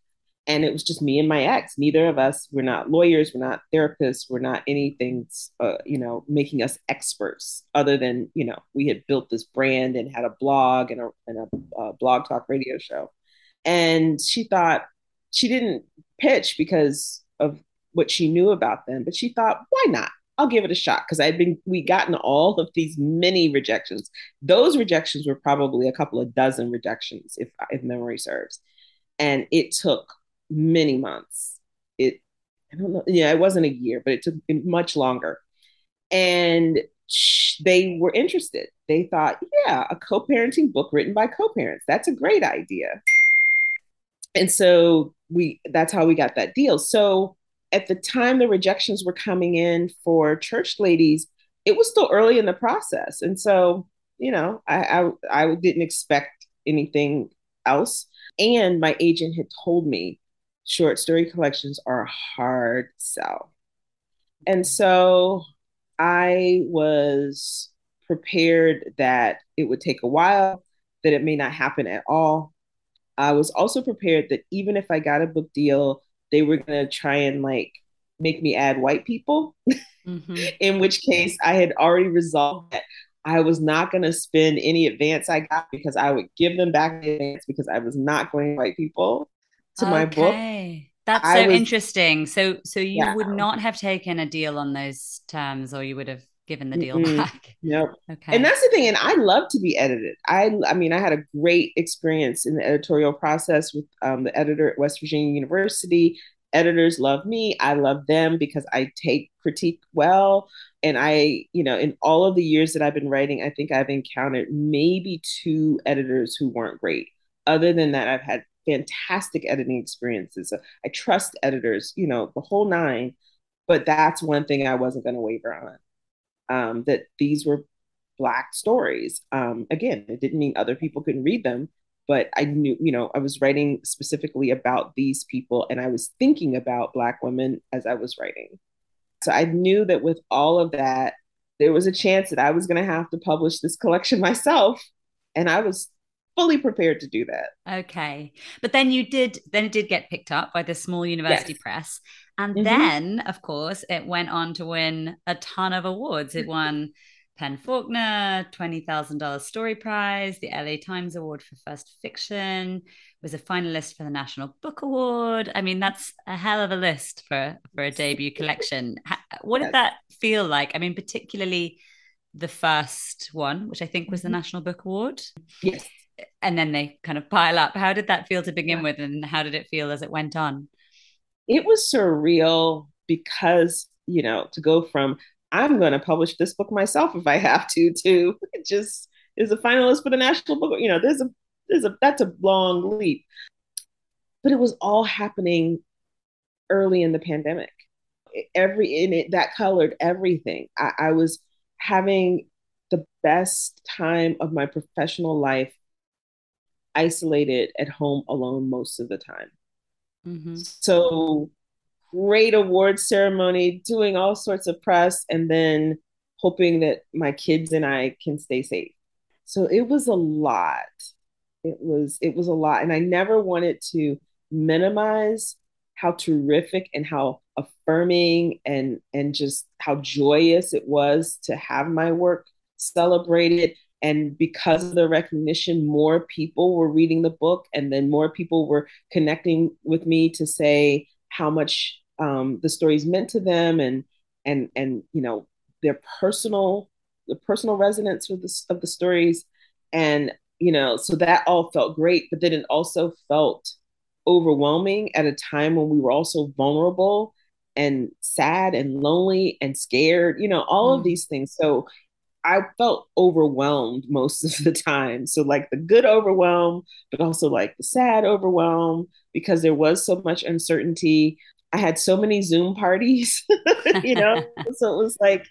And it was just me and my ex. Neither of us, we're not lawyers, we're not therapists, we're not anything, uh, you know, making us experts other than, you know, we had built this brand and had a blog and a, and a uh, BlogTalkRadio show. And she thought, she didn't pitch because of what she knew about them, but she thought, why not? I'll give it a shot because I'd been we gotten all of these many rejections. Those rejections were probably a couple of dozen rejections, if if memory serves, and it took many months. It I don't know, yeah, it wasn't a year, but it took much longer, and they were interested. They thought, yeah, a co-parenting book written by co-parents. That's a great idea. And so we that's how we got that deal. So at the time the rejections were coming in for church ladies, it was still early in the process. And so, you know, I I, I didn't expect anything else. And my agent had told me short story collections are a hard sell. And so I was prepared that it would take a while, that it may not happen at all. I was also prepared that even if I got a book deal, they were going to try and like make me add white people, mm-hmm. in which case I had already resolved that I was not going to spend any advance I got because I would give them back the advance because I was not going white people to okay. my book. That's so was, interesting. So so you yeah. would not have taken a deal on those terms or you would have given the deal mm-hmm. back. Yep. Okay. And that's the thing. And I love to be edited. I I mean, I had a great experience in the editorial process with um, the editor at West Virginia University. editors love me. I love them because I take critique well. And I, you know, in all of the years that I've been writing, I think I've encountered maybe two editors who weren't great. Other than that, I've had fantastic editing experiences. I trust editors, you know, the whole nine. But that's one thing I wasn't going to waver on. Um, that these were black stories. Um, again, it didn't mean other people couldn't read them, but I knew, you know, I was writing specifically about these people and I was thinking about black women as I was writing. So I knew that with all of that, there was a chance that I was going to have to publish this collection myself. And I was fully prepared to do that. Okay. But then you did, then it did get picked up by the small university yes. press. And mm-hmm. then, of course, it went on to win a ton of awards. It won PEN Faulkner, $20,000 Story Prize, the LA Times Award for First Fiction, was a finalist for the National Book Award. I mean, that's a hell of a list for, for a debut collection. What did that feel like? I mean, particularly the first one, which I think was the mm-hmm. National Book Award. Yes. And then they kind of pile up. How did that feel to begin with, and how did it feel as it went on? It was surreal because, you know, to go from I'm going to publish this book myself if I have to. To just is a finalist for the national book. You know, there's a there's a that's a long leap, but it was all happening early in the pandemic. Every in it that colored everything. I, I was having the best time of my professional life isolated at home alone most of the time. Mm-hmm. So great award ceremony, doing all sorts of press, and then hoping that my kids and I can stay safe. So it was a lot. It was it was a lot, and I never wanted to minimize how terrific and how affirming and and just how joyous it was to have my work celebrated and because of the recognition more people were reading the book and then more people were connecting with me to say how much um, the stories meant to them and and and you know their personal the personal resonance of the of the stories and you know so that all felt great but then it also felt overwhelming at a time when we were also vulnerable and sad and lonely and scared you know all mm. of these things so I felt overwhelmed most of the time. So, like the good overwhelm, but also like the sad overwhelm because there was so much uncertainty. I had so many Zoom parties, you know, so it was like,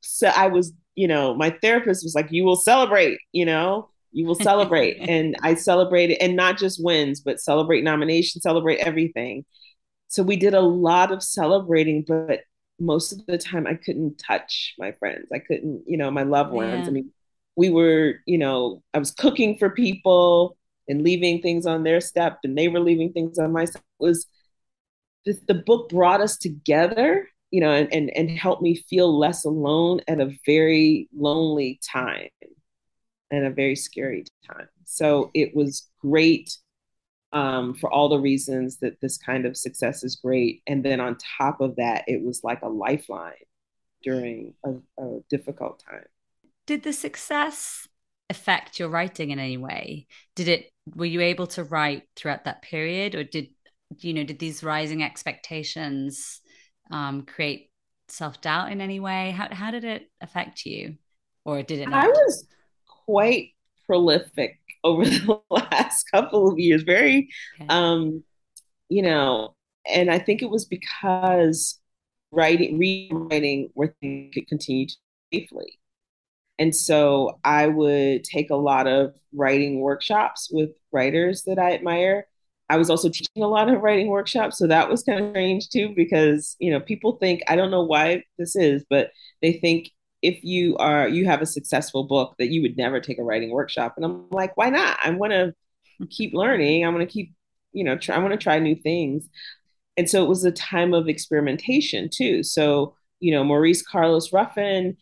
so I was, you know, my therapist was like, you will celebrate, you know, you will celebrate. and I celebrated, and not just wins, but celebrate nominations, celebrate everything. So we did a lot of celebrating, but most of the time I couldn't touch my friends. I couldn't, you know, my loved ones. Yeah. I mean, we were, you know, I was cooking for people and leaving things on their step, and they were leaving things on my step. It was the, the book brought us together you know and, and and helped me feel less alone at a very lonely time and a very scary time so it was great um, for all the reasons that this kind of success is great. And then on top of that it was like a lifeline during a, a difficult time. Did the success affect your writing in any way? Did it were you able to write throughout that period or did you know did these rising expectations um, create self-doubt in any way? How, how did it affect you or did it not? i was quite prolific over the last couple of years. Very um you know and i think it was because writing rewriting where things could continue safely. And so i would take a lot of writing workshops with writers that i admire. I was also teaching a lot of writing workshops. So that was kind of strange too, because, you know, people think, I don't know why this is, but they think if you are, you have a successful book that you would never take a writing workshop. And I'm like, why not? I want to keep learning. I want to keep, you know, try, I want to try new things. And so it was a time of experimentation too. So, you know, Maurice Carlos Ruffin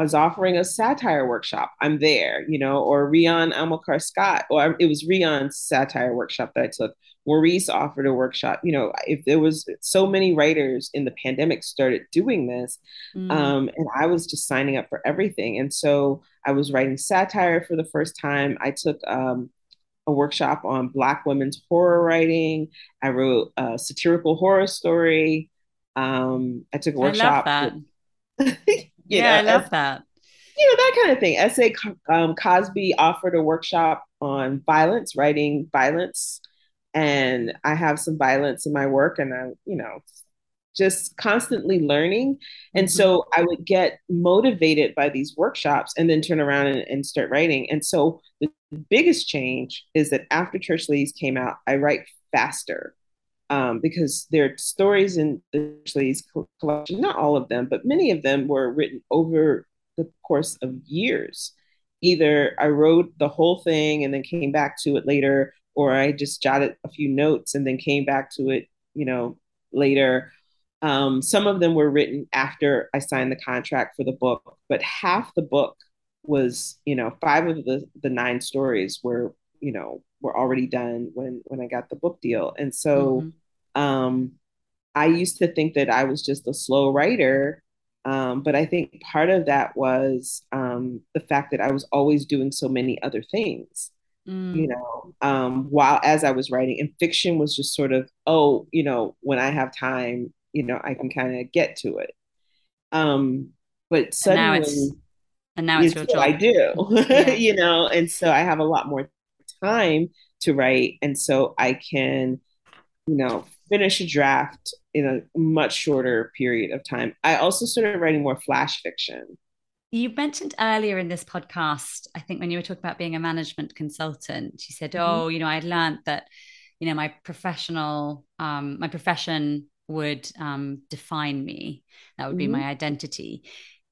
was offering a satire workshop. I'm there, you know, or Rion Amilcar Scott, or it was Rion's satire workshop that I took. Maurice offered a workshop. You know, if there was so many writers in the pandemic started doing this, mm. um, and I was just signing up for everything. And so I was writing satire for the first time. I took um, a workshop on Black women's horror writing. I wrote a satirical horror story. Um, I took a workshop. I love that. yeah, know, I love that. You know, that kind of thing. S.A. Um, Cosby offered a workshop on violence, writing violence. And I have some violence in my work, and I, you know, just constantly learning. And mm-hmm. so I would get motivated by these workshops and then turn around and, and, start writing. And so the biggest change is that after Church Ladies came out, I write faster um, because there are stories in Ladies collection, not all of them, but many of them were written over the course of years. Either I wrote the whole thing and then came back to it later, or I just jotted a few notes and then came back to it, you know, later um, some of them were written after I signed the contract for the book, but half the book was, you know, five of the the nine stories were, you know, were already done when when I got the book deal. And so mm-hmm. Um, I used to think that I was just a slow writer. Um, but I think part of that was um, the fact that I was always doing so many other things. Mm. you know um while as i was writing and fiction was just sort of oh you know when i have time you know, I can kind of get to it. Um, but suddenly, and now it's, and now it's your job. I do, yeah. you know, and so I have a lot more time to write, and so I can, you know, finish a draft in a much shorter period of time. I also started writing more flash fiction. You mentioned earlier in this podcast, I think when you were talking about being a management consultant, you said, mm-hmm. "Oh, you know, I learned that, you know, my professional, um, my profession would um, define me. That would mm-hmm. be my identity.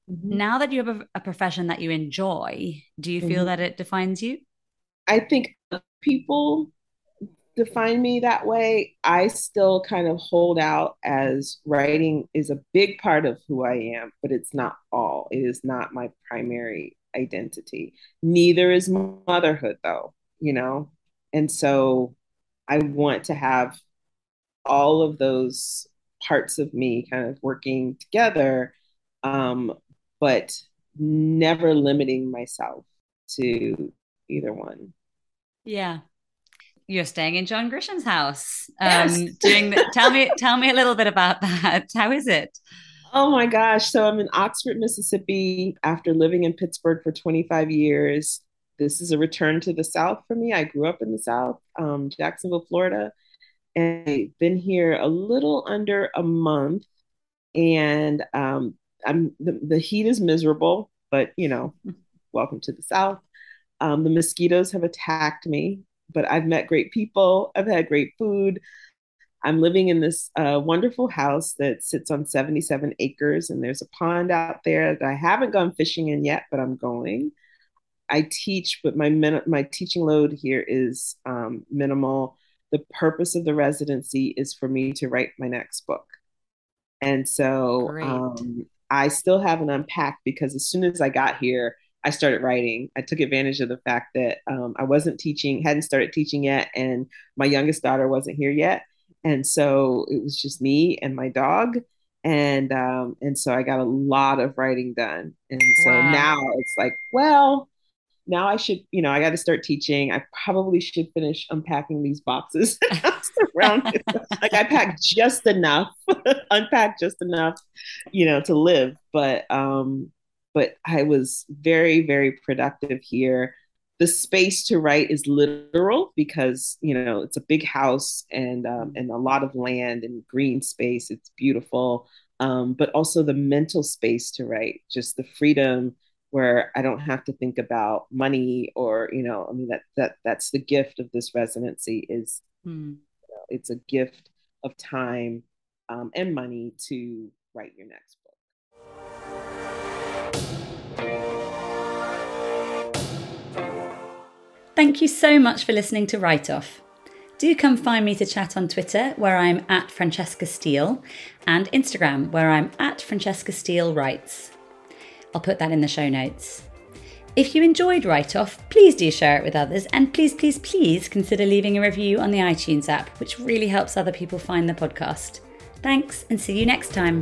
Mm-hmm. Now that you have a, a, profession that you enjoy, do you feel mm-hmm. that it defines you? I think people define me that way. I still kind of hold out as writing is a big part of who I am, but it's not all. It is not my primary identity. Neither is motherhood, though, you know? And so I want to have all of those parts of me kind of working together, um, but never limiting myself to either one. Yeah. You're staying in John Grisham's house. Yes. Um, doing the, tell me tell me a little bit about that. How is it? Oh my gosh. So I'm in Oxford, Mississippi after living in Pittsburgh for 25 years. This is a return to the South for me. I grew up in the South, um, Jacksonville, Florida and I've been here a little under a month, and um, I'm the, the heat is miserable, but you know, welcome to the South. Um, the mosquitoes have attacked me, but I've met great people. I've had great food. I'm living in this uh, wonderful house that sits on 77 acres, and there's a pond out there that I haven't gone fishing in yet, but I'm going. I teach, but my my teaching load here is um, minimal the purpose of the residency is for me to write my next book. And so um, I still haven't unpacked because as soon as I got here, I started writing. I took advantage of the fact that um, I wasn't teaching, hadn't started teaching yet, and my youngest daughter wasn't here yet. And so it was just me and my dog. And um, and so I got a lot of writing done. And so wow. now it's like, well, now I should, you know, I got to start teaching. I probably should finish unpacking these boxes around. like I packed just enough, unpacked just enough, you know, to live. But um, but I was very, very productive here. The space to write is literal because you know it's a big house and um, and a lot of land and green space. It's beautiful, um, but also the mental space to write, just the freedom where I don't have to think about money or you know I mean that that that's the gift of this residency is hmm. you know, it's a gift of time um, and money to write your next Thank you so much for listening to Write Off. Do come find me to chat on Twitter, where I'm at Francesca Steele, and Instagram, where I'm at Francesca Steele Writes. I'll put that in the show notes. If you enjoyed Write Off, please do share it with others and please, please, please consider leaving a review on the iTunes app, which really helps other people find the podcast. Thanks and see you next time.